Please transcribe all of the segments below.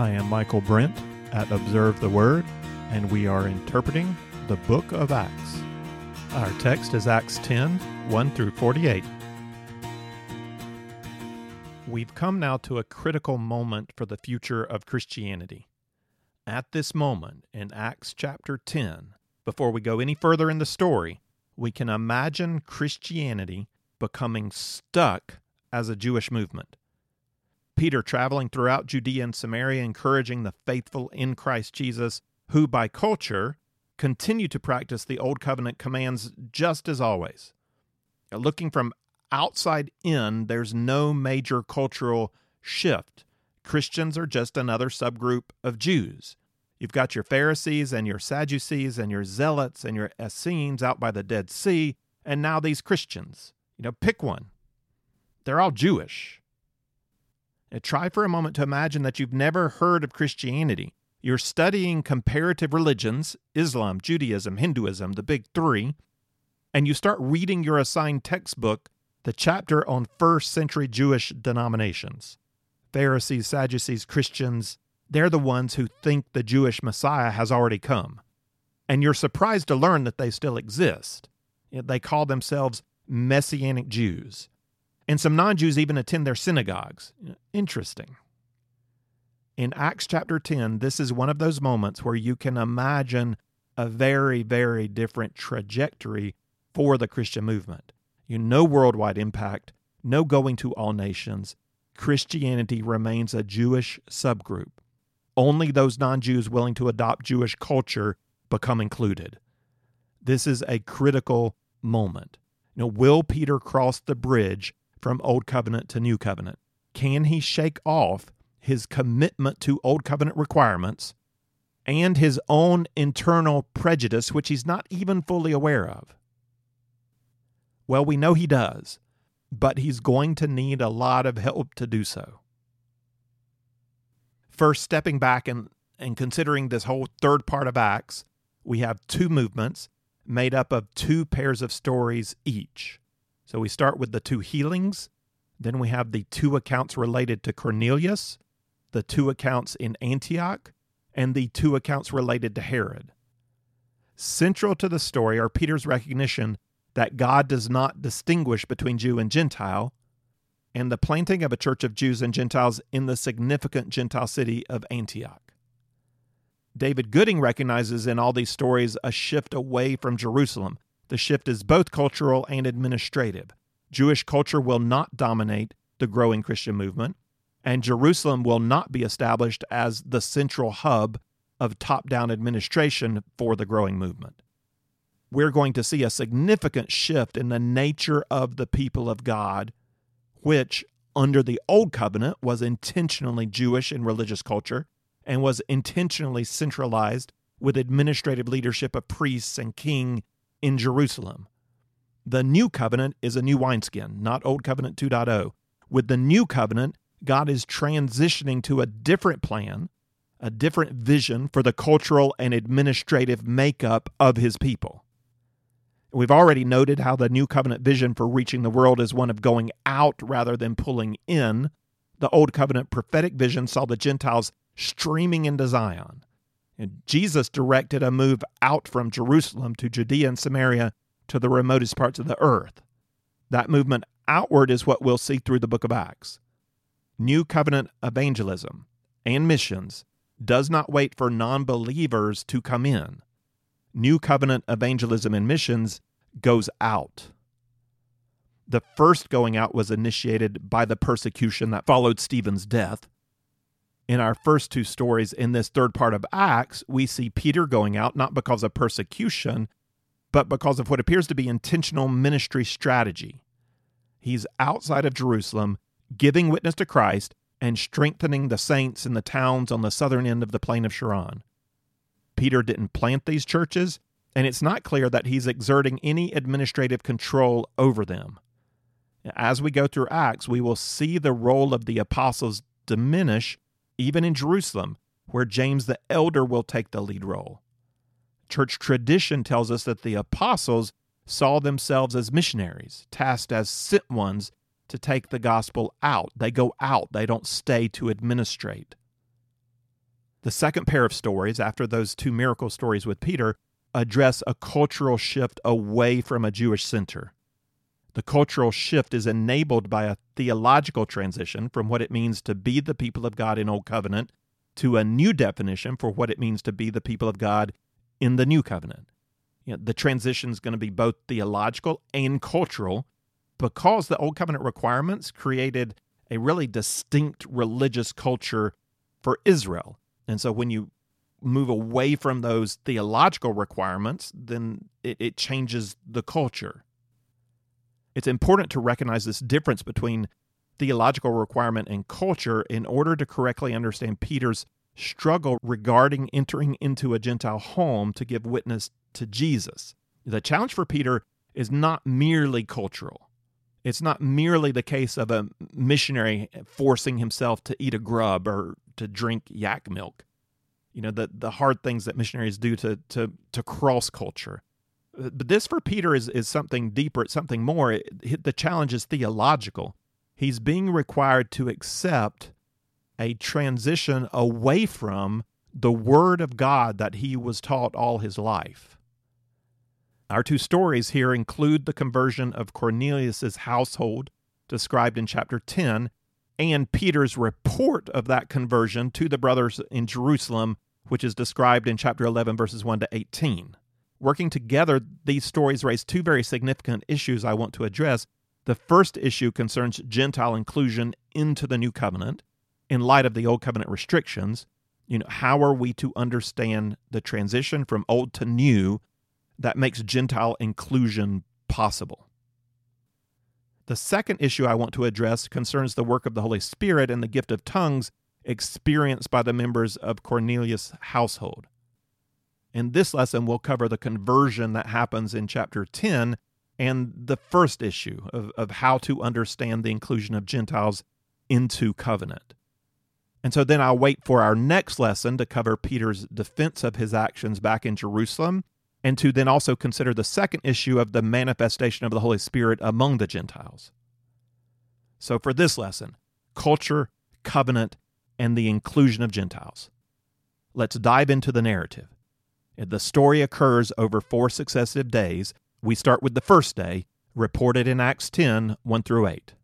I am Michael Brent at Observe the Word, and we are interpreting the book of Acts. Our text is Acts 10 1 through 48. We've come now to a critical moment for the future of Christianity. At this moment, in Acts chapter 10, before we go any further in the story, we can imagine Christianity becoming stuck as a Jewish movement. Peter traveling throughout Judea and Samaria, encouraging the faithful in Christ Jesus, who by culture continue to practice the Old Covenant commands just as always. Looking from outside in, there's no major cultural shift. Christians are just another subgroup of Jews. You've got your Pharisees and your Sadducees and your Zealots and your Essenes out by the Dead Sea, and now these Christians. You know, pick one. They're all Jewish. Try for a moment to imagine that you've never heard of Christianity. You're studying comparative religions Islam, Judaism, Hinduism, the big three and you start reading your assigned textbook, the chapter on first century Jewish denominations. Pharisees, Sadducees, Christians, they're the ones who think the Jewish Messiah has already come. And you're surprised to learn that they still exist. They call themselves Messianic Jews. And some non Jews even attend their synagogues. Interesting. In Acts chapter 10, this is one of those moments where you can imagine a very, very different trajectory for the Christian movement. You know, worldwide impact, no going to all nations. Christianity remains a Jewish subgroup. Only those non Jews willing to adopt Jewish culture become included. This is a critical moment. Know, will Peter cross the bridge from Old Covenant to New Covenant? Can he shake off his commitment to Old Covenant requirements and his own internal prejudice, which he's not even fully aware of? Well, we know he does, but he's going to need a lot of help to do so first stepping back and, and considering this whole third part of Acts, we have two movements made up of two pairs of stories each. So we start with the two healings, then we have the two accounts related to Cornelius, the two accounts in Antioch, and the two accounts related to Herod. Central to the story are Peter's recognition that God does not distinguish between Jew and Gentile, and the planting of a church of Jews and Gentiles in the significant Gentile city of Antioch. David Gooding recognizes in all these stories a shift away from Jerusalem. The shift is both cultural and administrative. Jewish culture will not dominate the growing Christian movement, and Jerusalem will not be established as the central hub of top down administration for the growing movement. We're going to see a significant shift in the nature of the people of God which under the Old Covenant was intentionally Jewish in religious culture and was intentionally centralized with administrative leadership of priests and king in Jerusalem. The New Covenant is a new wineskin, not Old Covenant 2.0. With the New Covenant, God is transitioning to a different plan, a different vision for the cultural and administrative makeup of his people. We've already noted how the new covenant vision for reaching the world is one of going out rather than pulling in. The old covenant prophetic vision saw the Gentiles streaming into Zion. And Jesus directed a move out from Jerusalem to Judea and Samaria to the remotest parts of the earth. That movement outward is what we'll see through the book of Acts. New covenant evangelism and missions does not wait for non believers to come in. New Covenant evangelism and missions goes out. The first going out was initiated by the persecution that followed Stephen's death. In our first two stories in this third part of Acts, we see Peter going out not because of persecution, but because of what appears to be intentional ministry strategy. He's outside of Jerusalem, giving witness to Christ and strengthening the saints in the towns on the southern end of the plain of Sharon. Peter didn't plant these churches, and it's not clear that he's exerting any administrative control over them. As we go through Acts, we will see the role of the apostles diminish, even in Jerusalem, where James the elder will take the lead role. Church tradition tells us that the apostles saw themselves as missionaries, tasked as sent ones to take the gospel out. They go out, they don't stay to administrate. The second pair of stories, after those two miracle stories with Peter, address a cultural shift away from a Jewish center. The cultural shift is enabled by a theological transition from what it means to be the people of God in Old Covenant to a new definition for what it means to be the people of God in the New Covenant. You know, the transition is going to be both theological and cultural because the Old Covenant requirements created a really distinct religious culture for Israel. And so when you move away from those theological requirements, then it, it changes the culture. It's important to recognize this difference between theological requirement and culture in order to correctly understand Peter's struggle regarding entering into a Gentile home to give witness to Jesus. The challenge for Peter is not merely cultural. It's not merely the case of a missionary forcing himself to eat a grub or to drink yak milk. You know, the, the hard things that missionaries do to, to, to cross culture. But this for Peter is, is something deeper, it's something more. It, the challenge is theological. He's being required to accept a transition away from the Word of God that he was taught all his life. Our two stories here include the conversion of Cornelius's household, described in chapter 10, and Peter's report of that conversion to the brothers in Jerusalem, which is described in chapter 11, verses 1 to 18. Working together, these stories raise two very significant issues I want to address. The first issue concerns Gentile inclusion into the new covenant in light of the old covenant restrictions. You know, how are we to understand the transition from old to new that makes Gentile inclusion possible. The second issue I want to address concerns the work of the Holy Spirit and the gift of tongues experienced by the members of Cornelius' household. In this lesson, we'll cover the conversion that happens in chapter 10 and the first issue of, of how to understand the inclusion of Gentiles into covenant. And so then I'll wait for our next lesson to cover Peter's defense of his actions back in Jerusalem and to then also consider the second issue of the manifestation of the Holy Spirit among the Gentiles. So, for this lesson, culture, covenant, and the inclusion of Gentiles. Let's dive into the narrative. The story occurs over four successive days. We start with the first day, reported in Acts 10 1 through 8.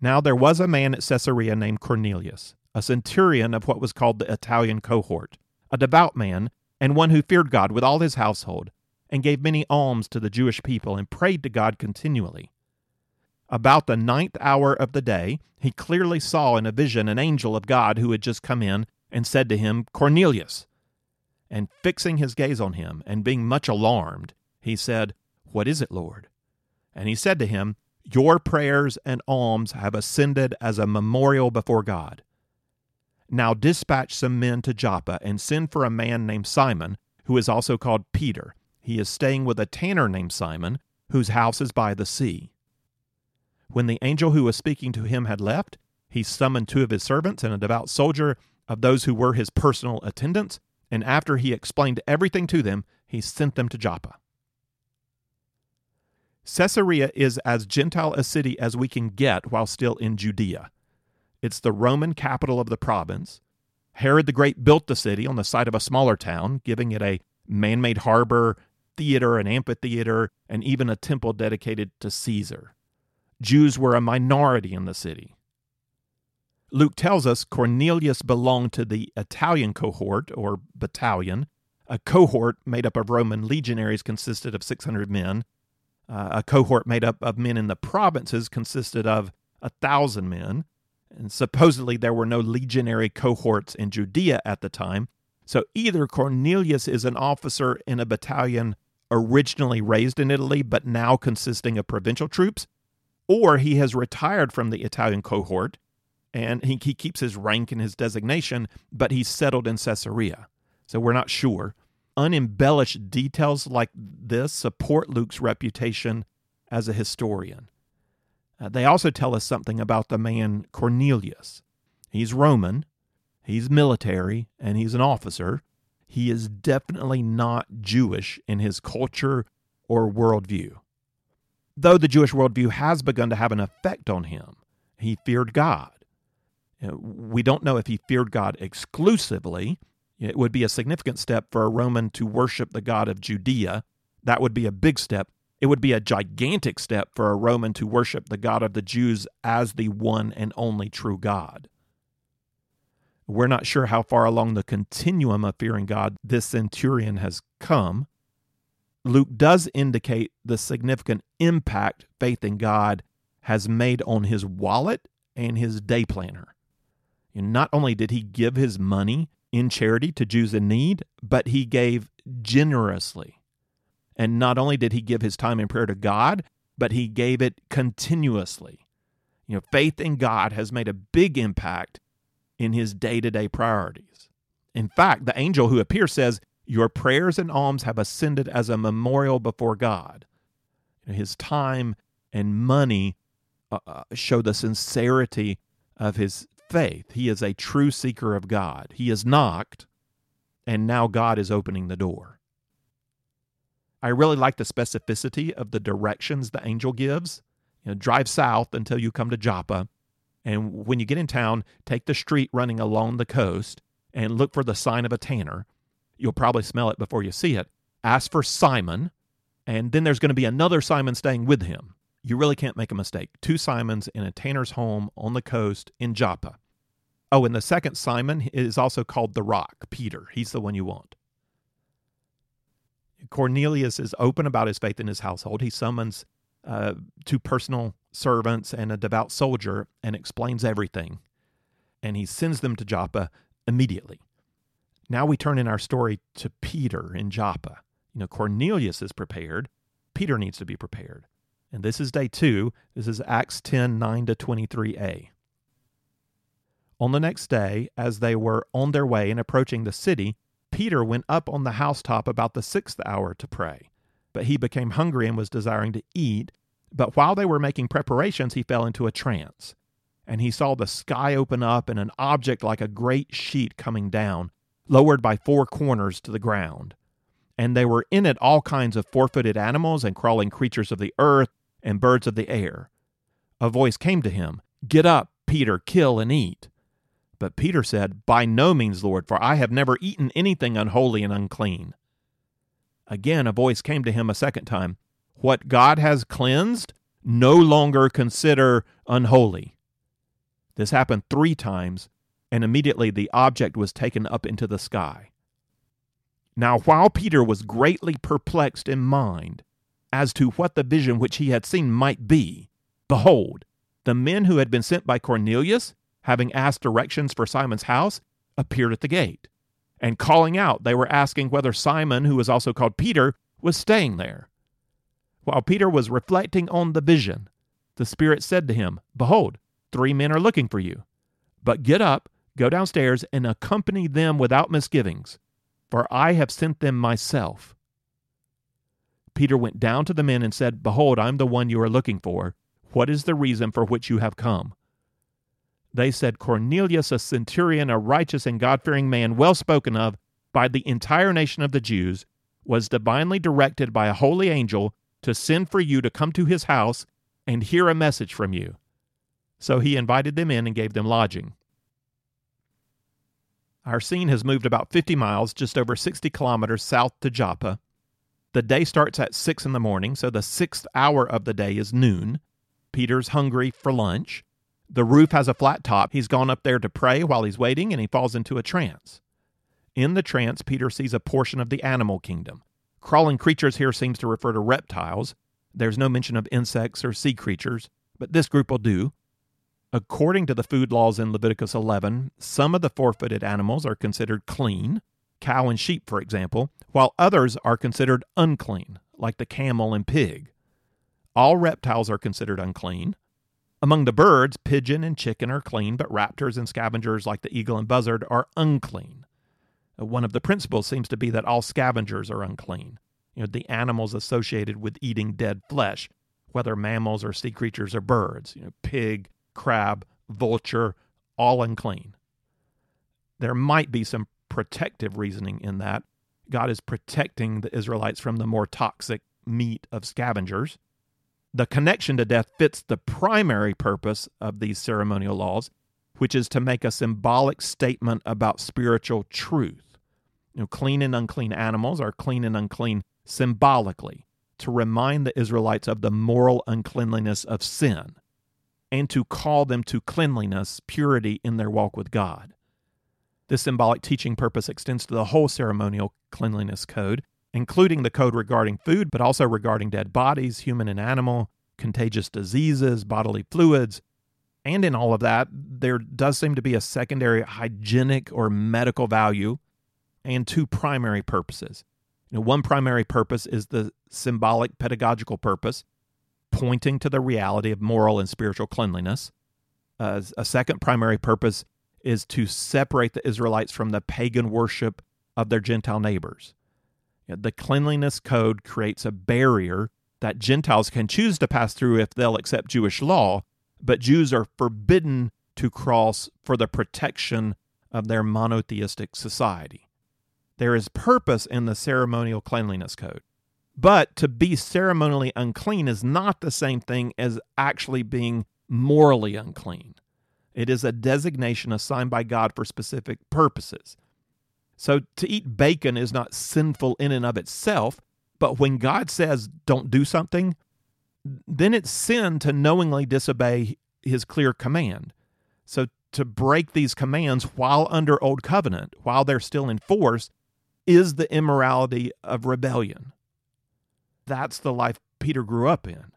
Now there was a man at Caesarea named Cornelius, a centurion of what was called the Italian cohort, a devout man and one who feared God with all his household, and gave many alms to the Jewish people, and prayed to God continually. About the ninth hour of the day, he clearly saw in a vision an angel of God who had just come in, and said to him, Cornelius. And fixing his gaze on him, and being much alarmed, he said, What is it, Lord? And he said to him, Your prayers and alms have ascended as a memorial before God. Now dispatch some men to Joppa and send for a man named Simon, who is also called Peter. He is staying with a tanner named Simon, whose house is by the sea. When the angel who was speaking to him had left, he summoned two of his servants and a devout soldier of those who were his personal attendants, and after he explained everything to them, he sent them to Joppa. Caesarea is as Gentile a city as we can get while still in Judea. It's the Roman capital of the province. Herod the Great built the city on the site of a smaller town, giving it a man made harbor, theater, an amphitheater, and even a temple dedicated to Caesar. Jews were a minority in the city. Luke tells us Cornelius belonged to the Italian cohort, or battalion. A cohort made up of Roman legionaries consisted of 600 men. Uh, a cohort made up of men in the provinces consisted of a thousand men. And supposedly there were no legionary cohorts in Judea at the time. So either Cornelius is an officer in a battalion originally raised in Italy, but now consisting of provincial troops, or he has retired from the Italian cohort and he, he keeps his rank and his designation, but he's settled in Caesarea. So we're not sure. Unembellished details like this support Luke's reputation as a historian. Uh, they also tell us something about the man Cornelius. He's Roman, he's military, and he's an officer. He is definitely not Jewish in his culture or worldview. Though the Jewish worldview has begun to have an effect on him, he feared God. We don't know if he feared God exclusively. It would be a significant step for a Roman to worship the God of Judea. That would be a big step. It would be a gigantic step for a Roman to worship the God of the Jews as the one and only true God. We're not sure how far along the continuum of fearing God this centurion has come. Luke does indicate the significant impact faith in God has made on his wallet and his day planner. Not only did he give his money in charity to Jews in need, but he gave generously. And not only did he give his time in prayer to God, but he gave it continuously. You know, faith in God has made a big impact in his day to day priorities. In fact, the angel who appears says, Your prayers and alms have ascended as a memorial before God. His time and money uh, uh, show the sincerity of his faith. He is a true seeker of God. He has knocked, and now God is opening the door. I really like the specificity of the directions the angel gives. You know, drive south until you come to Joppa. And when you get in town, take the street running along the coast and look for the sign of a tanner. You'll probably smell it before you see it. Ask for Simon, and then there's going to be another Simon staying with him. You really can't make a mistake. Two Simons in a tanner's home on the coast in Joppa. Oh, and the second Simon is also called the Rock, Peter. He's the one you want. Cornelius is open about his faith in his household. He summons uh, two personal servants and a devout soldier and explains everything. And he sends them to Joppa immediately. Now we turn in our story to Peter in Joppa. You know, Cornelius is prepared. Peter needs to be prepared. And this is day two. This is Acts 10 9 to 23a. On the next day, as they were on their way and approaching the city, Peter went up on the housetop about the sixth hour to pray. But he became hungry and was desiring to eat. But while they were making preparations, he fell into a trance. And he saw the sky open up and an object like a great sheet coming down, lowered by four corners to the ground. And they were in it all kinds of four footed animals and crawling creatures of the earth and birds of the air. A voice came to him Get up, Peter, kill and eat. But Peter said, By no means, Lord, for I have never eaten anything unholy and unclean. Again, a voice came to him a second time What God has cleansed, no longer consider unholy. This happened three times, and immediately the object was taken up into the sky. Now, while Peter was greatly perplexed in mind as to what the vision which he had seen might be, behold, the men who had been sent by Cornelius having asked directions for Simon's house, appeared at the gate. And calling out, they were asking whether Simon, who was also called Peter, was staying there. While Peter was reflecting on the vision, the Spirit said to him, Behold, three men are looking for you. But get up, go downstairs, and accompany them without misgivings, for I have sent them myself. Peter went down to the men and said, Behold, I am the one you are looking for. What is the reason for which you have come? They said Cornelius, a centurion, a righteous and God fearing man, well spoken of by the entire nation of the Jews, was divinely directed by a holy angel to send for you to come to his house and hear a message from you. So he invited them in and gave them lodging. Our scene has moved about 50 miles, just over 60 kilometers south to Joppa. The day starts at 6 in the morning, so the sixth hour of the day is noon. Peter's hungry for lunch. The roof has a flat top. He's gone up there to pray while he's waiting, and he falls into a trance. In the trance, Peter sees a portion of the animal kingdom. Crawling creatures here seems to refer to reptiles. There's no mention of insects or sea creatures, but this group will do. According to the food laws in Leviticus 11, some of the four footed animals are considered clean, cow and sheep, for example, while others are considered unclean, like the camel and pig. All reptiles are considered unclean. Among the birds, pigeon and chicken are clean, but raptors and scavengers like the eagle and buzzard are unclean. Uh, one of the principles seems to be that all scavengers are unclean. You know, the animals associated with eating dead flesh, whether mammals or sea creatures or birds, you know, pig, crab, vulture, all unclean. There might be some protective reasoning in that. God is protecting the Israelites from the more toxic meat of scavengers. The connection to death fits the primary purpose of these ceremonial laws, which is to make a symbolic statement about spiritual truth. You know, clean and unclean animals are clean and unclean symbolically to remind the Israelites of the moral uncleanliness of sin and to call them to cleanliness, purity in their walk with God. This symbolic teaching purpose extends to the whole ceremonial cleanliness code, including the code regarding food, but also regarding dead bodies, human and animal, contagious diseases, bodily fluids. And in all of that, there does seem to be a secondary hygienic or medical value and two primary purposes. You know, one primary purpose is the symbolic pedagogical purpose, pointing to the reality of moral and spiritual cleanliness. Uh, a second primary purpose is to separate the Israelites from the pagan worship of their Gentile neighbors. The cleanliness code creates a barrier that Gentiles can choose to pass through if they'll accept Jewish law, but Jews are forbidden to cross for the protection of their monotheistic society. There is purpose in the ceremonial cleanliness code. But to be ceremonially unclean is not the same thing as actually being morally unclean. It is a designation assigned by God for specific purposes. So to eat bacon is not sinful in and of itself, but when God says don't do something, then it's sin to knowingly disobey his clear command. So to break these commands while under old covenant, while they're still in force, is the immorality of rebellion. That's the life Peter grew up in.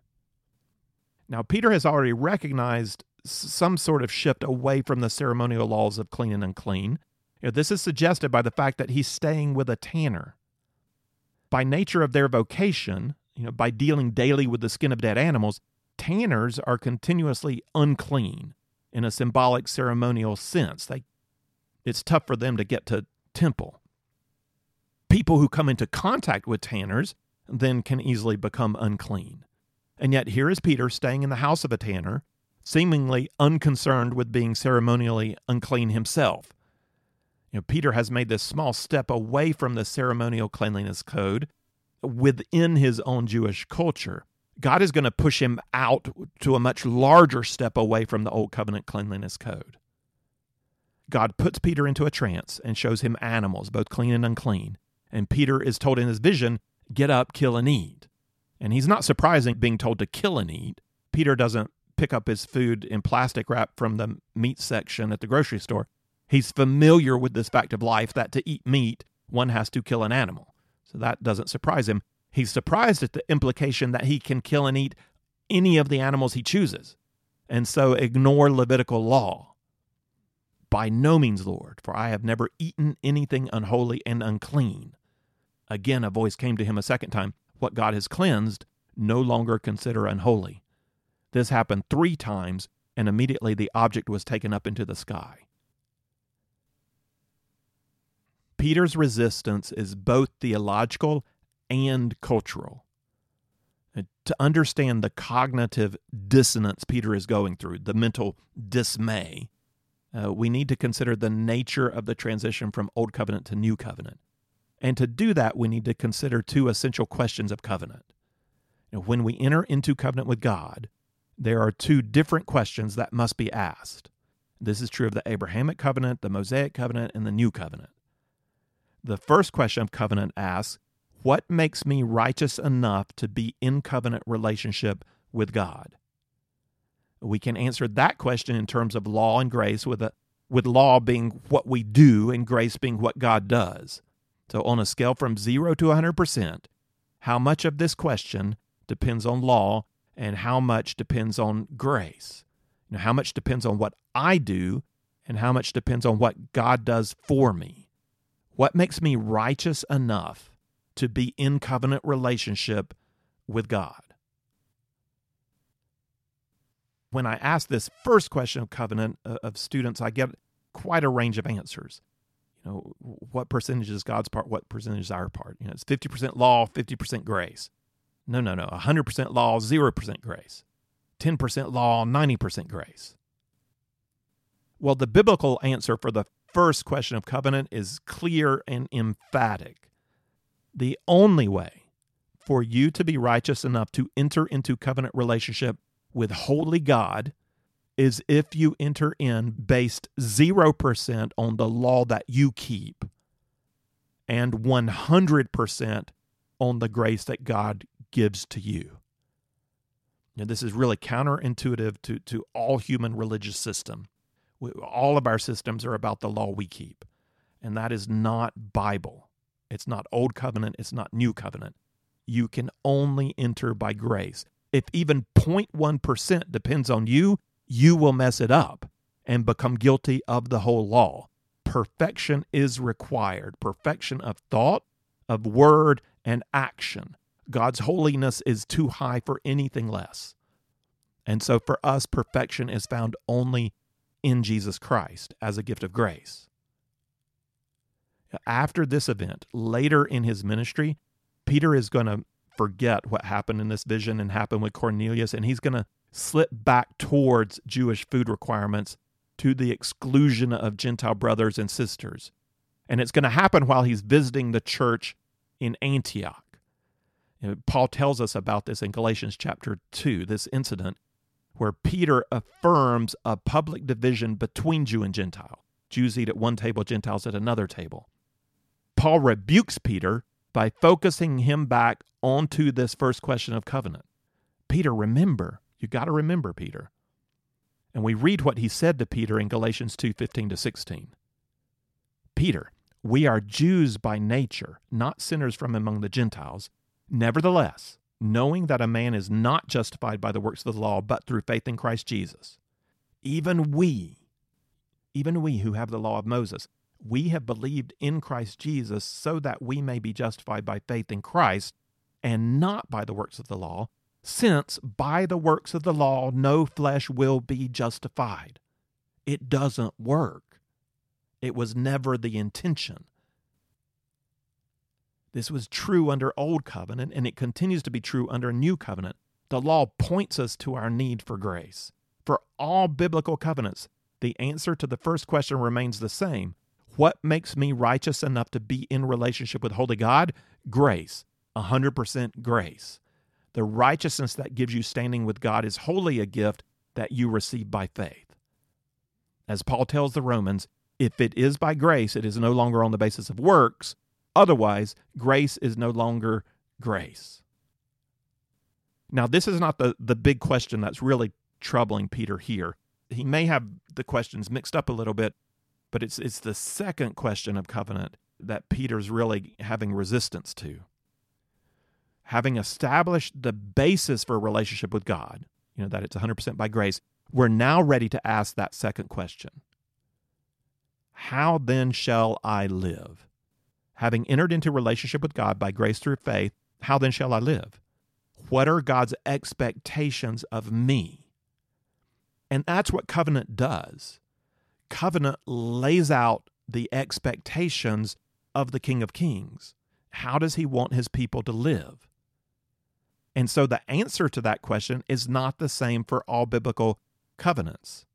Now, Peter has already recognized some sort of shift away from the ceremonial laws of clean and unclean. You know, this is suggested by the fact that he's staying with a tanner. By nature of their vocation, you know, by dealing daily with the skin of dead animals, tanners are continuously unclean in a symbolic ceremonial sense. They, it's tough for them to get to temple. People who come into contact with tanners then can easily become unclean. And yet here is Peter staying in the house of a tanner, seemingly unconcerned with being ceremonially unclean himself. You know, Peter has made this small step away from the ceremonial cleanliness code within his own Jewish culture. God is going to push him out to a much larger step away from the old covenant cleanliness code. God puts Peter into a trance and shows him animals, both clean and unclean. And Peter is told in his vision, Get up, kill, and eat. And he's not surprising being told to kill and eat. Peter doesn't pick up his food in plastic wrap from the meat section at the grocery store. He's familiar with this fact of life that to eat meat, one has to kill an animal. So that doesn't surprise him. He's surprised at the implication that he can kill and eat any of the animals he chooses, and so ignore Levitical law. By no means, Lord, for I have never eaten anything unholy and unclean. Again, a voice came to him a second time What God has cleansed, no longer consider unholy. This happened three times, and immediately the object was taken up into the sky. Peter's resistance is both theological and cultural. And to understand the cognitive dissonance Peter is going through, the mental dismay, uh, we need to consider the nature of the transition from Old Covenant to New Covenant. And to do that, we need to consider two essential questions of covenant. When we enter into covenant with God, there are two different questions that must be asked. This is true of the Abrahamic covenant, the Mosaic covenant, and the New covenant. The first question of covenant asks, What makes me righteous enough to be in covenant relationship with God? We can answer that question in terms of law and grace, with, a, with law being what we do and grace being what God does. So, on a scale from 0 to 100%, how much of this question depends on law and how much depends on grace. You know, how much depends on what I do and how much depends on what God does for me. What makes me righteous enough to be in covenant relationship with God? When I ask this first question of covenant uh, of students, I get quite a range of answers. Know, what percentage is God's part? What percentage is our part? You know, it's 50% law, 50% grace. No, no, no. 100% law, 0% grace. 10% law, 90% grace. Well, the biblical answer for the first question of covenant is clear and emphatic. The only way for you to be righteous enough to enter into covenant relationship with holy God is if you enter in based 0% on the law that you keep and 100% on the grace that God gives to you. Now, this is really counterintuitive to, to all human religious system. We, all of our systems are about the law we keep, and that is not Bible. It's not Old Covenant, it's not New Covenant. You can only enter by grace. If even 0.1% depends on you, you will mess it up and become guilty of the whole law. Perfection is required perfection of thought, of word, and action. God's holiness is too high for anything less. And so for us, perfection is found only in Jesus Christ as a gift of grace. After this event, later in his ministry, Peter is going to forget what happened in this vision and happened with Cornelius, and he's going to slip back towards Jewish food requirements to the exclusion of Gentile brothers and sisters. And it's going to happen while he's visiting the church in Antioch. Paul tells us about this in Galatians chapter 2, this incident where Peter affirms a public division between Jew and Gentile. Jews eat at one table, Gentiles at another table. Paul rebukes Peter by focusing him back onto this first question of covenant. Peter, remember, you got to remember, Peter. And we read what he said to Peter in Galatians 2:15 to 16. Peter, we are Jews by nature, not sinners from among the Gentiles. Nevertheless, knowing that a man is not justified by the works of the law, but through faith in Christ Jesus, even we, even we who have the law of Moses, we have believed in Christ Jesus so that we may be justified by faith in Christ and not by the works of the law, since by the works of the law no flesh will be justified. It doesn't work. It was never the intention. This was true under Old Covenant, and it continues to be true under New Covenant. The law points us to our need for grace. For all biblical covenants, the answer to the first question remains the same What makes me righteous enough to be in relationship with Holy God? Grace, 100% grace. The righteousness that gives you standing with God is wholly a gift that you receive by faith. As Paul tells the Romans, if it is by grace, it is no longer on the basis of works. Otherwise, grace is no longer grace. Now, this is not the, the big question that's really troubling Peter here. He may have the questions mixed up a little bit, but it's, it's the second question of covenant that Peter's really having resistance to having established the basis for a relationship with God, you know, that it's 100% by grace, we're now ready to ask that second question How then shall I live? Having entered into relationship with God by grace through faith, how then shall I live? What are God's expectations of me? And that's what covenant does. Covenant lays out the expectations of the King of Kings. How does he want his people to live? And so the answer to that question is not the same for all biblical covenants.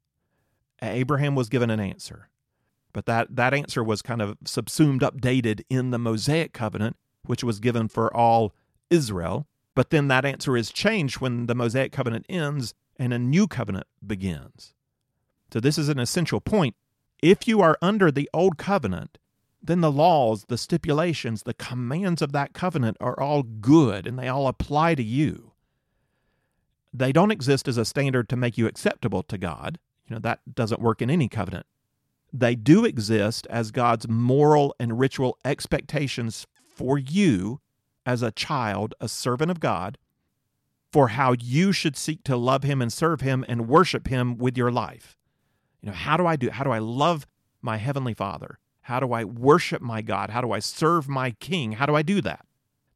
Abraham was given an answer, but that, that answer was kind of subsumed, updated in the Mosaic covenant, which was given for all Israel. But then that answer is changed when the Mosaic covenant ends and a new covenant begins. So, this is an essential point. If you are under the old covenant, then the laws, the stipulations, the commands of that covenant are all good and they all apply to you. They don't exist as a standard to make you acceptable to God. You know, that doesn't work in any covenant. They do exist as God's moral and ritual expectations for you as a child, a servant of God, for how you should seek to love Him and serve Him and worship Him with your life. You know, how do I do? How do I love my Heavenly Father? How do I worship my God? How do I serve my King? How do I do that?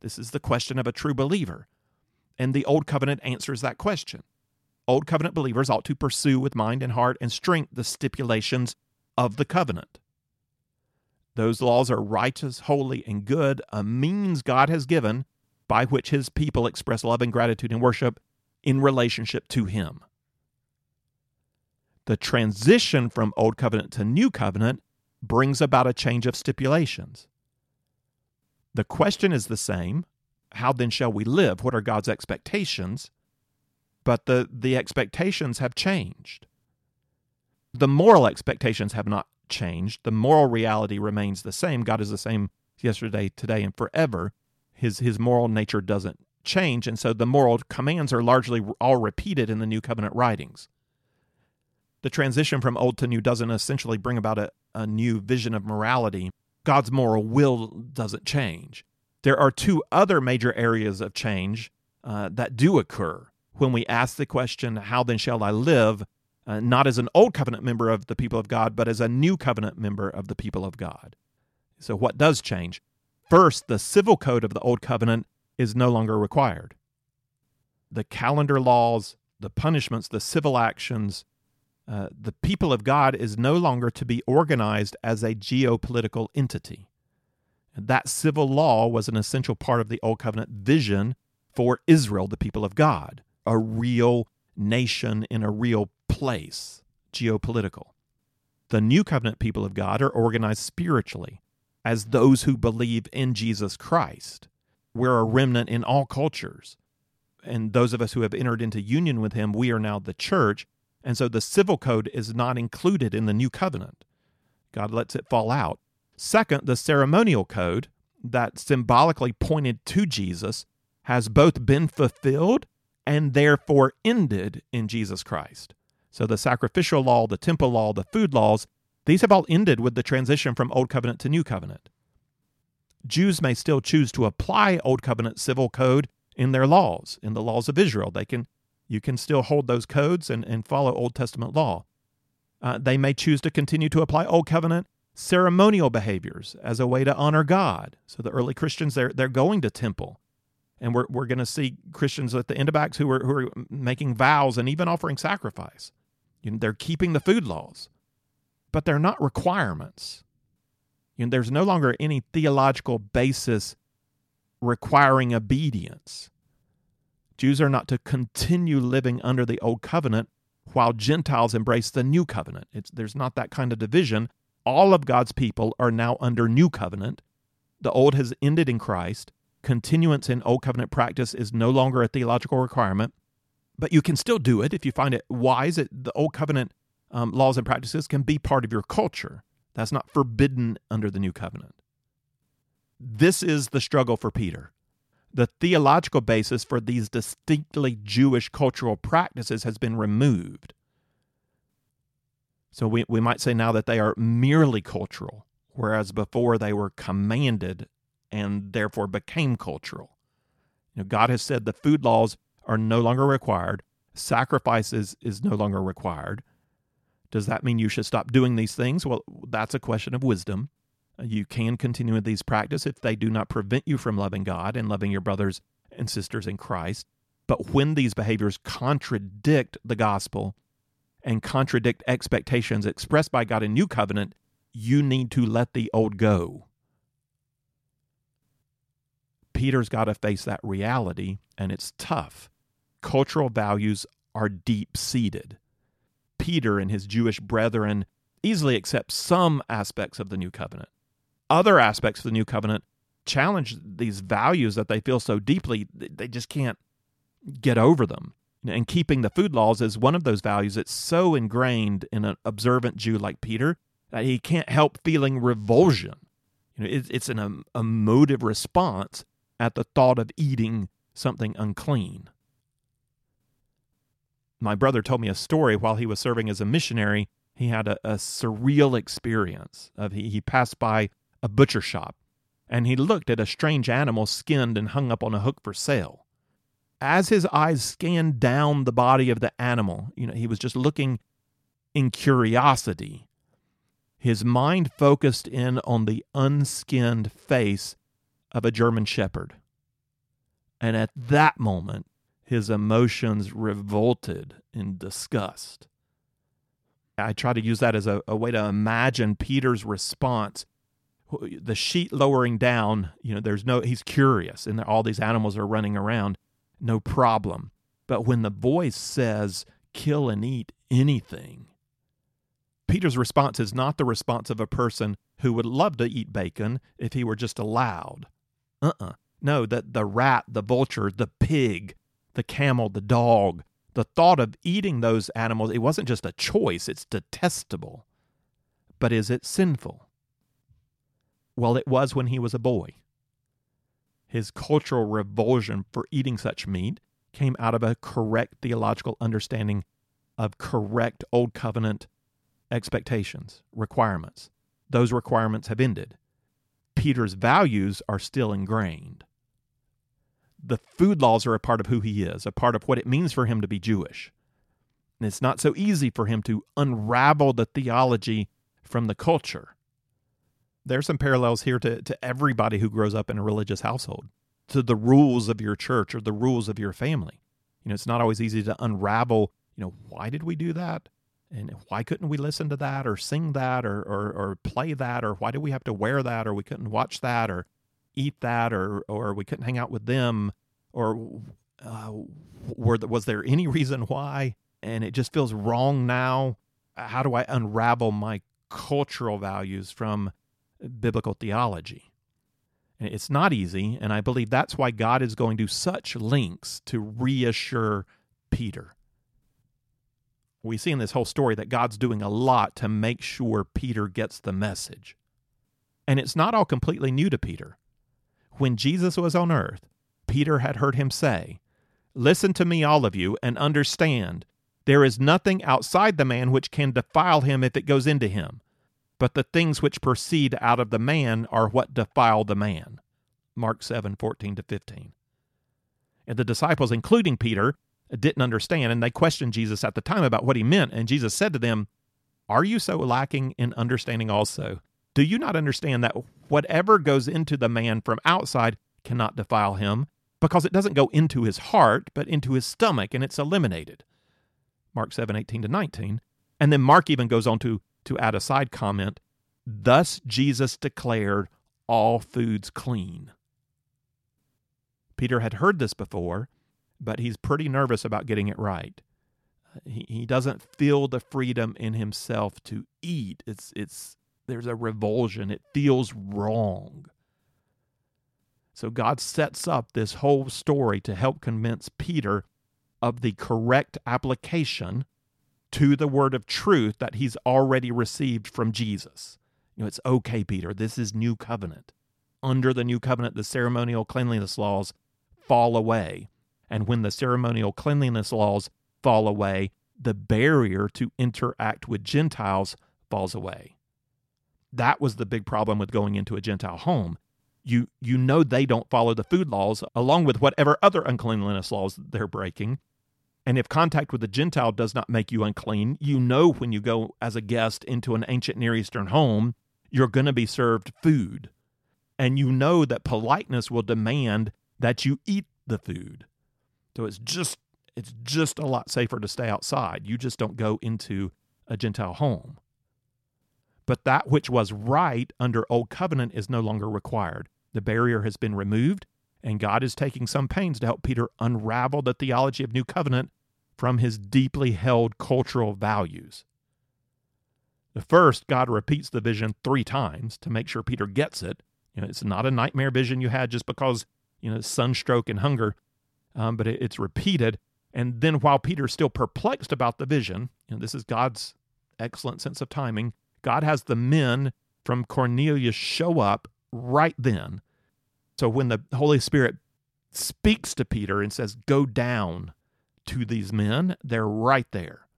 This is the question of a true believer. And the Old Covenant answers that question. Old Covenant believers ought to pursue with mind and heart and strength the stipulations of the covenant. Those laws are righteous, holy, and good, a means God has given by which his people express love and gratitude and worship in relationship to him. The transition from Old Covenant to New Covenant brings about a change of stipulations. The question is the same how then shall we live? What are God's expectations? But the, the expectations have changed. The moral expectations have not changed. The moral reality remains the same. God is the same yesterday, today, and forever. His his moral nature doesn't change, and so the moral commands are largely all repeated in the New Covenant writings. The transition from old to new doesn't essentially bring about a, a new vision of morality. God's moral will doesn't change. There are two other major areas of change uh, that do occur when we ask the question, How then shall I live? Uh, not as an old covenant member of the people of God, but as a new covenant member of the people of God. So, what does change? First, the civil code of the old covenant is no longer required. The calendar laws, the punishments, the civil actions, uh, the people of God is no longer to be organized as a geopolitical entity. That civil law was an essential part of the Old Covenant vision for Israel, the people of God, a real nation in a real place, geopolitical. The New Covenant people of God are organized spiritually as those who believe in Jesus Christ. We're a remnant in all cultures. And those of us who have entered into union with him, we are now the church. And so the civil code is not included in the new covenant. God lets it fall out. Second, the ceremonial code that symbolically pointed to Jesus has both been fulfilled and therefore ended in Jesus Christ. So the sacrificial law, the temple law, the food laws, these have all ended with the transition from Old Covenant to New Covenant. Jews may still choose to apply Old Covenant civil code in their laws, in the laws of Israel. They can, you can still hold those codes and, and follow Old Testament law. Uh, they may choose to continue to apply Old Covenant ceremonial behaviors as a way to honor God. So the early Christians, they're, they're going to temple. And we're, we're going to see Christians at the end of Acts who are, who are making vows and even offering sacrifice. You know, they're keeping the food laws, but they're not requirements. You know, there's no longer any theological basis requiring obedience. Jews are not to continue living under the old covenant while Gentiles embrace the new covenant. It's, there's not that kind of division. All of God's people are now under new covenant. The old has ended in Christ. Continuance in old covenant practice is no longer a theological requirement, but you can still do it if you find it wise. It, the old covenant um, laws and practices can be part of your culture. That's not forbidden under the new covenant. This is the struggle for Peter. The theological basis for these distinctly Jewish cultural practices has been removed. So we, we might say now that they are merely cultural, whereas before they were commanded and therefore became cultural. You know, God has said the food laws are no longer required, sacrifices is no longer required. Does that mean you should stop doing these things? Well, that's a question of wisdom. You can continue these practices if they do not prevent you from loving God and loving your brothers and sisters in Christ. But when these behaviors contradict the gospel and contradict expectations expressed by God in New Covenant, you need to let the old go. Peter's got to face that reality, and it's tough. Cultural values are deep seated. Peter and his Jewish brethren easily accept some aspects of the new covenant. Other aspects of the new covenant challenge these values that they feel so deeply, they just can't get over them. And keeping the food laws is one of those values that's so ingrained in an observant Jew like Peter that he can't help feeling revulsion. You know, it's an um, emotive response at the thought of eating something unclean my brother told me a story while he was serving as a missionary. He had a, a surreal experience of he, he passed by a butcher shop and he looked at a strange animal skinned and hung up on a hook for sale. As his eyes scanned down the body of the animal, you know, he was just looking in curiosity. His mind focused in on the unskinned face of a German shepherd. And at that moment, his emotions revolted in disgust. I try to use that as a, a, way to imagine Peter's response. The sheet lowering down, you know, there's no, he's curious, and all these animals are running around, no problem. But when the voice says, kill and eat anything, Peter's response is not the response of a person who would love to eat bacon if he were just allowed. Uh uh No, that the rat, the vulture, the pig, the camel, the dog, The thought of eating those animals, it wasn't just a choice, it's detestable. But is it sinful? Well, it was when he was a boy. His cultural revulsion for eating such meat came out of a correct theological understanding of correct Old Covenant expectations, requirements. Those requirements have ended. Peter's values are still ingrained. The food laws are a part of who he is, a part of what it means for him to be Jewish. And it's not so easy for him to unravel the theology from the culture. There's some parallels here to, to everybody who grows up in a religious household, to the rules of your church or the rules of your family. You know, it's not always easy to unravel, you know, why did we do that? And why couldn't we listen to that or sing that or, or, or play that? Or why did we have to wear that? Or we couldn't watch that or eat that? Or, or we couldn't hang out with them? Or uh, were, was there any reason why? And it just feels wrong now. How do I unravel my cultural values from biblical theology? It's not easy, and I believe that's why God is going to such lengths to reassure Peter we see in this whole story that God's doing a lot to make sure Peter gets the message. And it's not all completely new to Peter. When Jesus was on earth, Peter had heard him say, Listen to me, all of you, and understand. There is nothing outside the man which can defile him if it goes into him, but the things which proceed out of the man are what defile the man. Mark 7 14 to 15. And the disciples, including Peter, didn't understand, and they questioned Jesus at the time about what he meant. And Jesus said to them, Are you so lacking in understanding also? Do you not understand that whatever goes into the man from outside cannot defile him, because it doesn't go into his heart, but into his stomach, and it's eliminated? Mark 7 18 to 19. And then Mark even goes on to, to add a side comment Thus Jesus declared all foods clean. Peter had heard this before, but he's pretty nervous about getting it right. Uh, he, he doesn't feel the freedom in himself to eat. It's it's there's a revulsion. It feels wrong. So God sets up this whole story to help convince Peter of the correct application to the word of truth that he's already received from Jesus. You know, it's okay, Peter. This is new covenant. Under the new covenant, the ceremonial cleanliness laws fall away. And when the ceremonial cleanliness laws fall away, the barrier to interact with Gentiles falls away. That was the big problem with going into a Gentile home. You, you know they don't follow the food laws along with whatever other uncleanliness laws they're breaking. And if contact with a Gentile does not make you unclean, you know when you go as a guest into an ancient Near Eastern home, you're going to be served food. And you know that politeness will demand that you eat the food. So it's just it's just a lot safer to stay outside. You just don't go into a Gentile home. But that which was right under Old Covenant is no longer required. The barrier has been removed, and God is taking some pains to help Peter unravel the theology of New Covenant from his deeply held cultural values. The first, God repeats the vision three times to make sure Peter gets it. You know, it's not a nightmare vision you had just because, you know, sunstroke and hunger um, but it, it's repeated. And then while Peter's still perplexed about the vision, and this is God's excellent sense of timing, God has the men from Cornelius show up right then. So when the Holy Spirit speaks to Peter and says, Go down to these men, they're right there.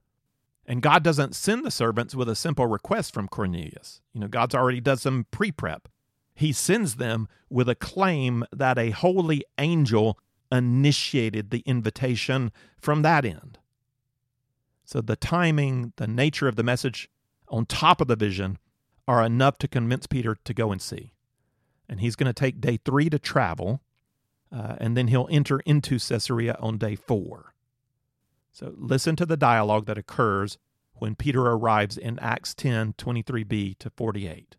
And God doesn't send the servants with a simple request from Cornelius. You know, God's already done some pre prep. He sends them with a claim that a holy angel initiated the invitation from that end. So the timing, the nature of the message on top of the vision are enough to convince Peter to go and see. And he's going to take day three to travel, uh, and then he'll enter into Caesarea on day four. So listen to the dialogue that occurs when Peter arrives in Acts 10 23b to 48.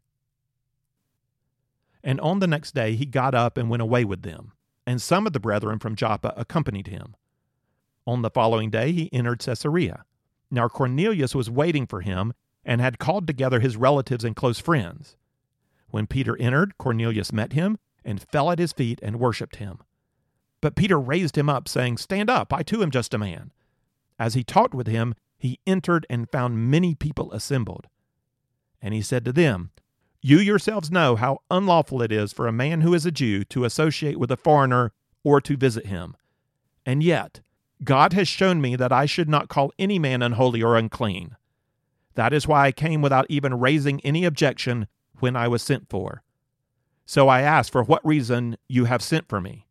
And on the next day he got up and went away with them and some of the brethren from Joppa accompanied him. On the following day he entered Caesarea. Now Cornelius was waiting for him and had called together his relatives and close friends. When Peter entered, Cornelius met him and fell at his feet and worshipped him. But Peter raised him up, saying, Stand up, I too am just a man. As he talked with him, he entered and found many people assembled. And he said to them, You yourselves know how unlawful it is for a man who is a Jew to associate with a foreigner or to visit him. And yet, God has shown me that I should not call any man unholy or unclean. That is why I came without even raising any objection when I was sent for. So I asked, For what reason you have sent for me?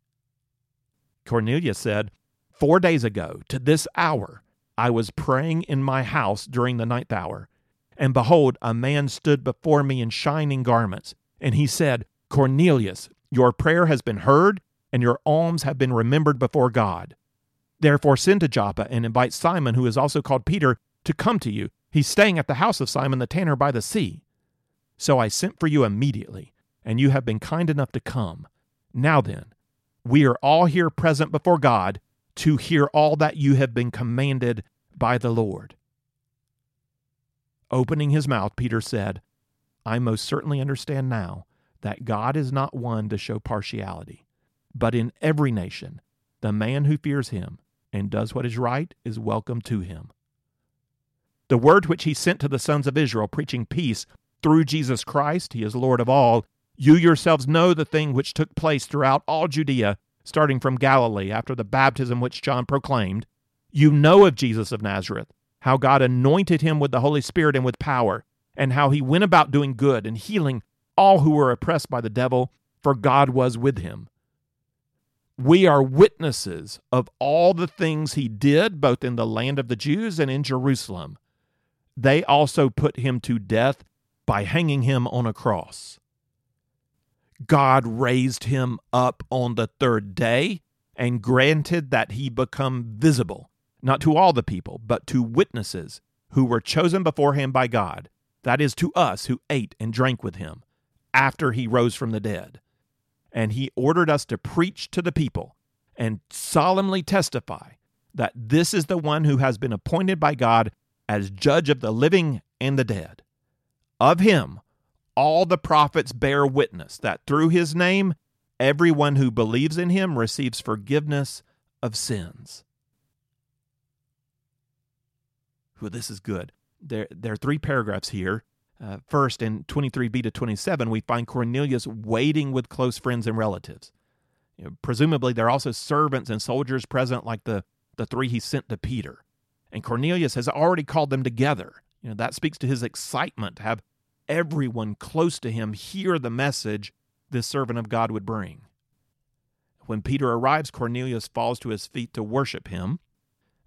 Cornelius said, Four days ago, to this hour, I was praying in my house during the ninth hour, and behold, a man stood before me in shining garments, and he said, Cornelius, your prayer has been heard, and your alms have been remembered before God. Therefore, send to Joppa and invite Simon, who is also called Peter, to come to you. He's staying at the house of Simon the tanner by the sea. So I sent for you immediately, and you have been kind enough to come. Now then, we are all here present before God to hear all that you have been commanded by the Lord. Opening his mouth, Peter said, I most certainly understand now that God is not one to show partiality, but in every nation, the man who fears him and does what is right is welcome to him. The word which he sent to the sons of Israel, preaching peace through Jesus Christ, he is Lord of all, you yourselves know the thing which took place throughout all Judea, starting from Galilee after the baptism which John proclaimed. You know of Jesus of Nazareth, how God anointed him with the Holy Spirit and with power, and how he went about doing good and healing all who were oppressed by the devil, for God was with him. We are witnesses of all the things he did, both in the land of the Jews and in Jerusalem. They also put him to death by hanging him on a cross. God raised him up on the third day and granted that he become visible, not to all the people, but to witnesses who were chosen beforehand by God, that is, to us who ate and drank with him after he rose from the dead. And he ordered us to preach to the people and solemnly testify that this is the one who has been appointed by God as judge of the living and the dead. Of him, all the prophets bear witness that through his name, everyone who believes in him receives forgiveness of sins. Well, this is good. There, there are three paragraphs here. Uh, first, in 23b to 27, we find Cornelius waiting with close friends and relatives. You know, presumably, there are also servants and soldiers present, like the, the three he sent to Peter. And Cornelius has already called them together. You know, that speaks to his excitement to have everyone close to him hear the message this servant of God would bring. When Peter arrives, Cornelius falls to his feet to worship him.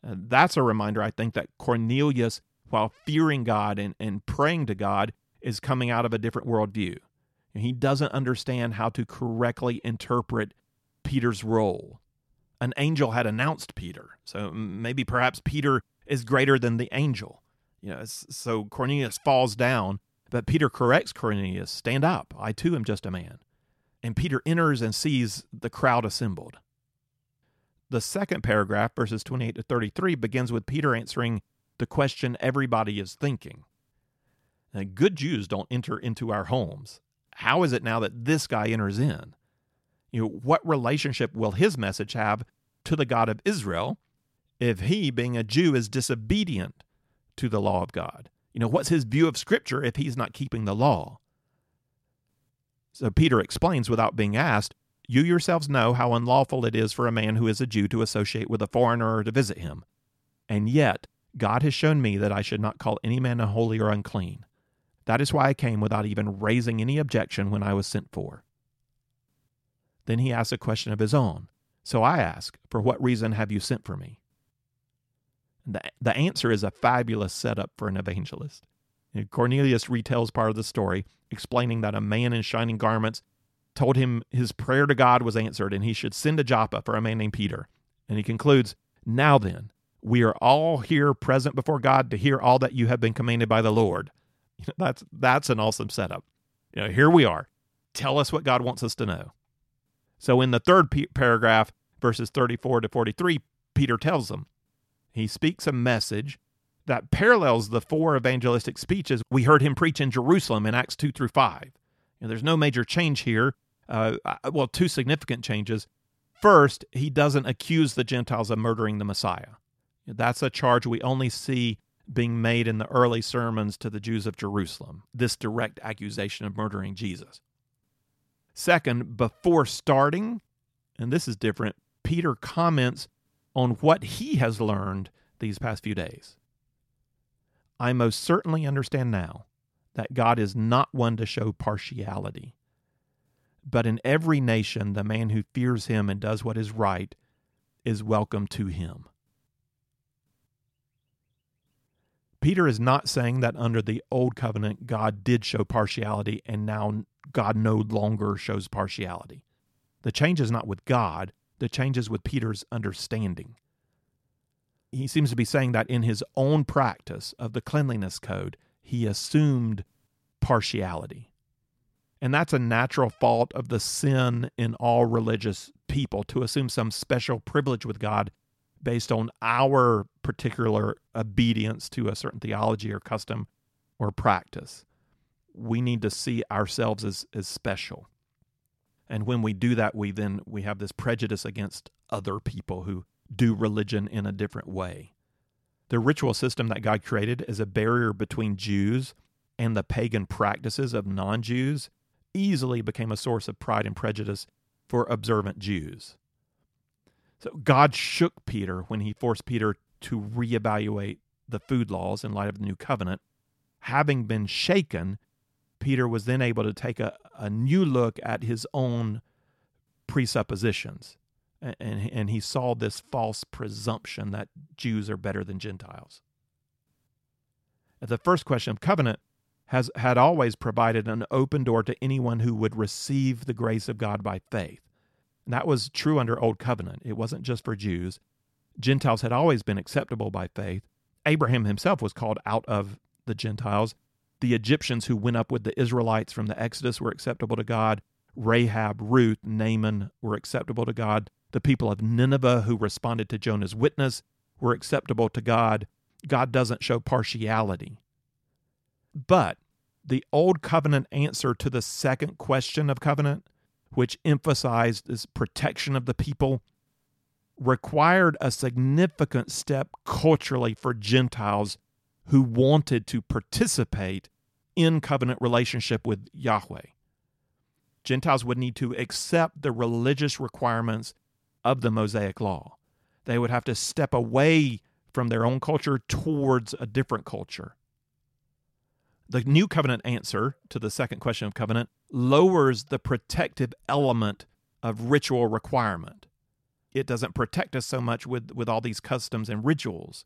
Uh, that's a reminder, I think, that Cornelius, while fearing God and, and praying to God, is coming out of a different worldview. And He doesn't understand how to correctly interpret Peter's role. An angel had announced Peter, so maybe perhaps Peter is greater than the angel. You know, so Cornelius falls down but Peter corrects Cornelius Stand up, I too am just a man. And Peter enters and sees the crowd assembled. The second paragraph, verses 28 to 33, begins with Peter answering the question everybody is thinking. Now, good Jews don't enter into our homes. How is it now that this guy enters in? You know, what relationship will his message have to the God of Israel if he, being a Jew, is disobedient to the law of God? You know, what's his view of Scripture if he's not keeping the law? So Peter explains without being asked, You yourselves know how unlawful it is for a man who is a Jew to associate with a foreigner or to visit him. And yet, God has shown me that I should not call any man unholy or unclean. That is why I came without even raising any objection when I was sent for. Then he asks a question of his own. So I ask, For what reason have you sent for me? The, the answer is a fabulous setup for an evangelist. Cornelius retells part of the story, explaining that a man in shining garments told him his prayer to God was answered and he should send to Joppa for a man named Peter. And he concludes, Now then, we are all here present before God to hear all that you have been commanded by the Lord. You know, that's that's an awesome setup. You know, here we are. Tell us what God wants us to know. So in the third p- paragraph, verses 34 to 43, Peter tells them, he speaks a message that parallels the four evangelistic speeches we heard him preach in Jerusalem in Acts 2 through 5. And there's no major change here. Uh, well, two significant changes. First, he doesn't accuse the Gentiles of murdering the Messiah. That's a charge we only see being made in the early sermons to the Jews of Jerusalem, this direct accusation of murdering Jesus. Second, before starting, and this is different, Peter comments on what he has learned these past few days. I most certainly understand now that God is not one to show partiality. But in every nation, the man who fears him and does what is right is welcome to him. Peter is not saying that under the old covenant, God did show partiality and now God no longer shows partiality. The change is not with God, the change is with Peter's understanding. He seems to be saying that in his own practice of the cleanliness code, he assumed partiality. And that's a natural fault of the sin in all religious people to assume some special privilege with God based on our particular obedience to a certain theology or custom or practice. We need to see ourselves as, as special. And when we do that, we then we have this prejudice against other people who do religion in a different way. The ritual system that God created is a barrier between Jews and the pagan practices of non Jews easily became a source of pride and prejudice for observant Jews. So God shook Peter when he forced Peter to reevaluate the food laws in light of the new covenant. Having been shaken, Peter was then able to take a, a new look at his own presuppositions. And, and, and he saw this false presumption that Jews are better than Gentiles. The first question of covenant has had always provided an open door to anyone who would receive the grace of God by faith. And that was true under Old Covenant. It wasn't just for Jews. Gentiles had always been acceptable by faith. Abraham himself was called out of the Gentiles. The Egyptians who went up with the Israelites from the Exodus were acceptable to God. Rahab, Ruth, Naaman were acceptable to God. The people of Nineveh who responded to Jonah's witness were acceptable to God. God doesn't show partiality. But the old covenant answer to the second question of covenant, which emphasized this protection of the people, required a significant step culturally for Gentiles who wanted to participate in covenant relationship with Yahweh. Gentiles would need to accept the religious requirements of the Mosaic law. They would have to step away from their own culture towards a different culture. The new covenant answer to the second question of covenant lowers the protective element of ritual requirement. It doesn't protect us so much with, with all these customs and rituals,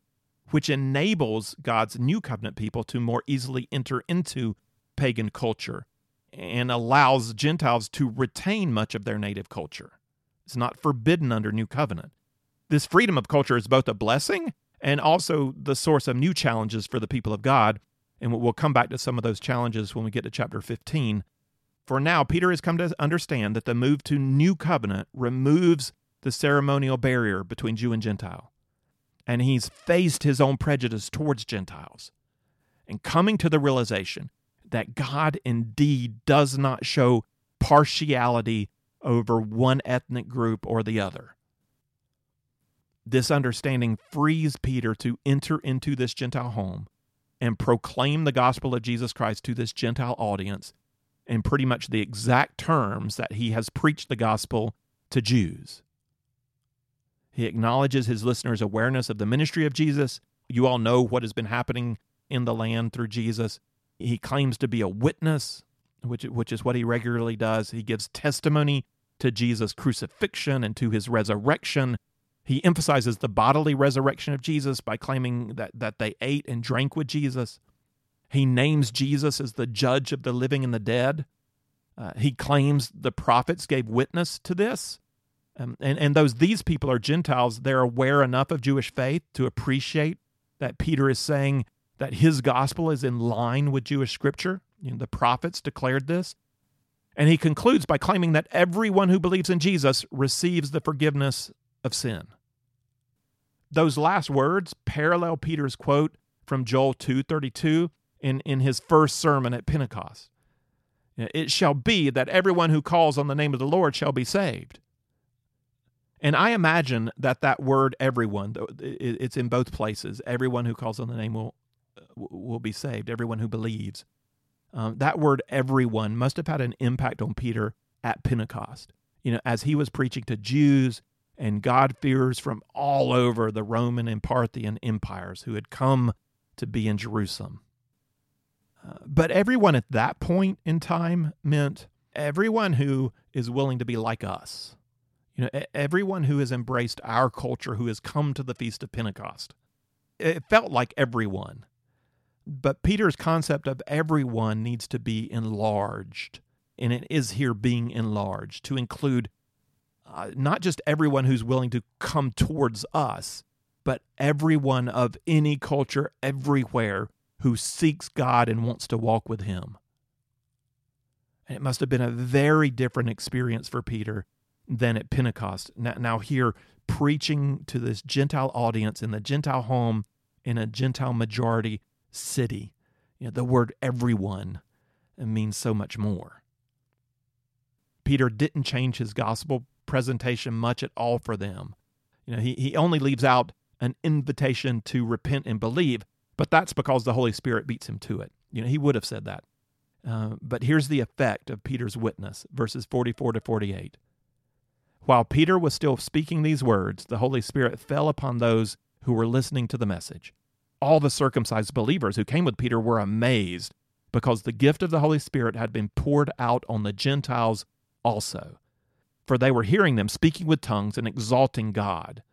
which enables God's new covenant people to more easily enter into pagan culture and allows Gentiles to retain much of their native culture. It's not forbidden under new covenant. This freedom of culture is both a blessing and also the source of new challenges for the people of God and we'll come back to some of those challenges when we get to chapter 15. For now, Peter has come to understand that the move to new covenant removes the ceremonial barrier between Jew and Gentile. And he's faced his own prejudice towards Gentiles and coming to the realization that God indeed does not show partiality over one ethnic group or the other. This understanding frees Peter to enter into this Gentile home and proclaim the gospel of Jesus Christ to this Gentile audience in pretty much the exact terms that he has preached the gospel to Jews. He acknowledges his listeners' awareness of the ministry of Jesus. You all know what has been happening in the land through Jesus. He claims to be a witness, which, which is what he regularly does. He gives testimony to Jesus' crucifixion and to his resurrection he emphasizes the bodily resurrection of Jesus by claiming that, that they ate and drank with Jesus. He names Jesus as the judge of the living and the dead. Uh, he claims the prophets gave witness to this. Um, and, and those these people are Gentiles, they're aware enough of Jewish faith to appreciate that Peter is saying that his gospel is in line with Jewish scripture. You know, the prophets declared this. And he concludes by claiming that everyone who believes in Jesus receives the forgiveness of sin those last words parallel Peter's quote from Joel 2:32 in, in his first sermon at Pentecost. It shall be that everyone who calls on the name of the Lord shall be saved. And I imagine that that word everyone, it's in both places. Everyone who calls on the name will, will be saved, everyone who believes. Um, that word everyone must have had an impact on Peter at Pentecost. You know, as he was preaching to Jews and God-fearers from all over the Roman and Parthian empires who had come to be in Jerusalem. Uh, but everyone at that point in time meant everyone who is willing to be like us. You know, everyone who has embraced our culture, who has come to the Feast of Pentecost. It felt like everyone. But Peter's concept of everyone needs to be enlarged, and it is here being enlarged to include uh, not just everyone who's willing to come towards us, but everyone of any culture everywhere who seeks God and wants to walk with Him. And it must have been a very different experience for Peter than at Pentecost. Now, now, here, preaching to this Gentile audience in the Gentile home in a Gentile majority city, you know, the word everyone means so much more. Peter didn't change his gospel presentation much at all for them. You know, he, he only leaves out an invitation to repent and believe, but that's because the Holy Spirit beats him to it. You know, he would have said that. Uh, but here's the effect of Peter's witness, verses 44 to 48. While Peter was still speaking these words, the Holy Spirit fell upon those who were listening to the message. All the circumcised believers who came with Peter were amazed because the gift of the Holy Spirit had been poured out on the Gentiles also. For they were hearing them speaking with tongues and exalting God.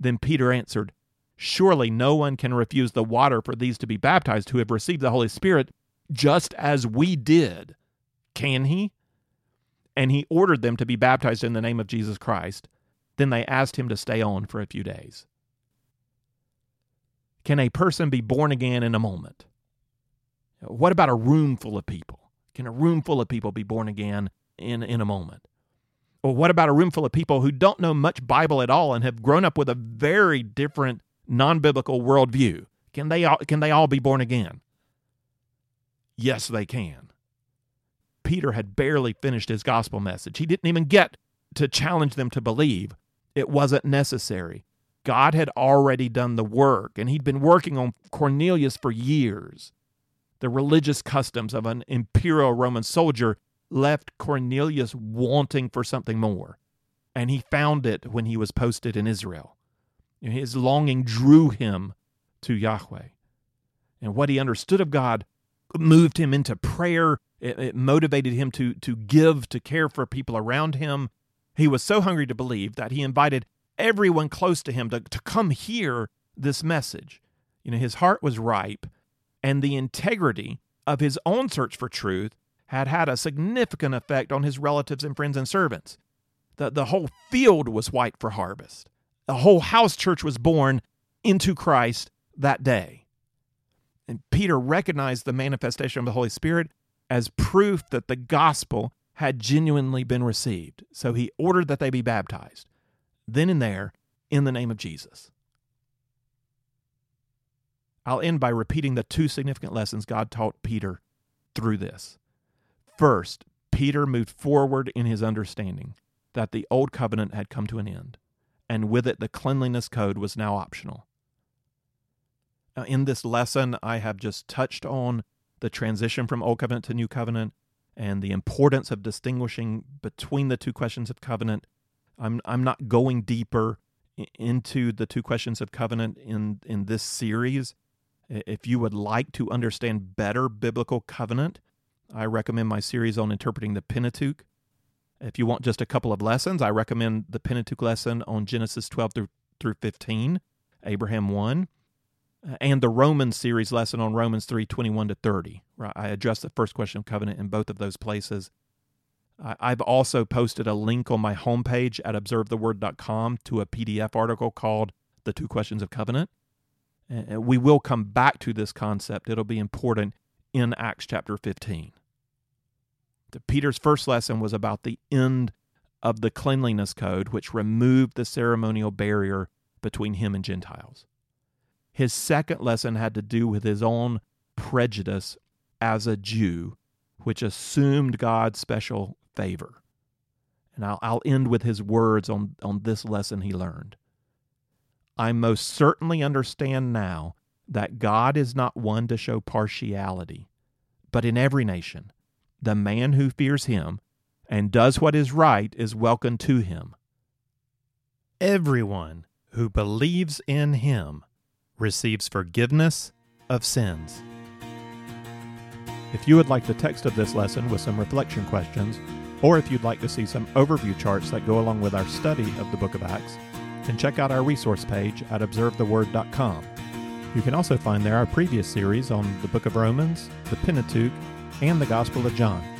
Then Peter answered, Surely no one can refuse the water for these to be baptized who have received the Holy Spirit, just as we did. Can he? And he ordered them to be baptized in the name of Jesus Christ. Then they asked him to stay on for a few days. Can a person be born again in a moment? What about a room full of people? Can a room full of people be born again in, in a moment? Or what about a room full of people who don't know much Bible at all and have grown up with a very different non biblical worldview? Can they, all, can they all be born again? Yes, they can. Peter had barely finished his gospel message. He didn't even get to challenge them to believe. It wasn't necessary. God had already done the work, and he'd been working on Cornelius for years. The religious customs of an imperial Roman soldier left Cornelius wanting for something more, and he found it when he was posted in Israel. His longing drew him to Yahweh. And what he understood of God moved him into prayer. It, it, motivated him to, to give, to care for people around him. He was so hungry to believe that he invited everyone close to him to, to come hear this message. You know, his heart was ripe, and the integrity of his own search for truth had had a significant effect on his relatives and friends and servants. The, the whole field was white for harvest. The whole house church was born into Christ that day. And Peter recognized the manifestation of the Holy Spirit as proof that the gospel had genuinely been received. So he ordered that they be baptized, then and there, in the name of Jesus. I'll end by repeating the two significant lessons God taught Peter through this. First, Peter moved forward in his understanding that the old covenant had come to an end, and with it, the cleanliness code was now optional. Now, in this lesson, I have just touched on the transition from Old Covenant to New Covenant and the importance of distinguishing between the two questions of covenant. I'm, I'm not going deeper into the two questions of covenant in, in this series. If you would like to understand better biblical covenant, I recommend my series on interpreting the Pentateuch. If you want just a couple of lessons, I recommend the Pentateuch lesson on Genesis 12 through, through 15, Abraham 1 uh, and the Romans series lesson on Romans 3 21 to 30. Right? I address the first question of covenant in both of those places. I've also posted a link on my homepage at observetheword.com to a PDF article called The Two Questions of Covenant. We will come back to this concept. It'll be important in Acts chapter 15. Peter's first lesson was about the end of the cleanliness code, which removed the ceremonial barrier between him and Gentiles. His second lesson had to do with his own prejudice as a Jew, which assumed God's special favor. And I'll, I'll end with his words on, on this lesson he learned. I most certainly understand now that God is not one to show partiality, but in every nation, the man who fears him and does what is right is welcome to him. Everyone who believes in him receives forgiveness of sins. If you would like the text of this lesson with some reflection questions, or if you'd like to see some overview charts that go along with our study of the book of Acts, then check out our resource page at observetheword.com. You can also find there our previous series on the book of Romans, the Pentateuch, and the Gospel of John.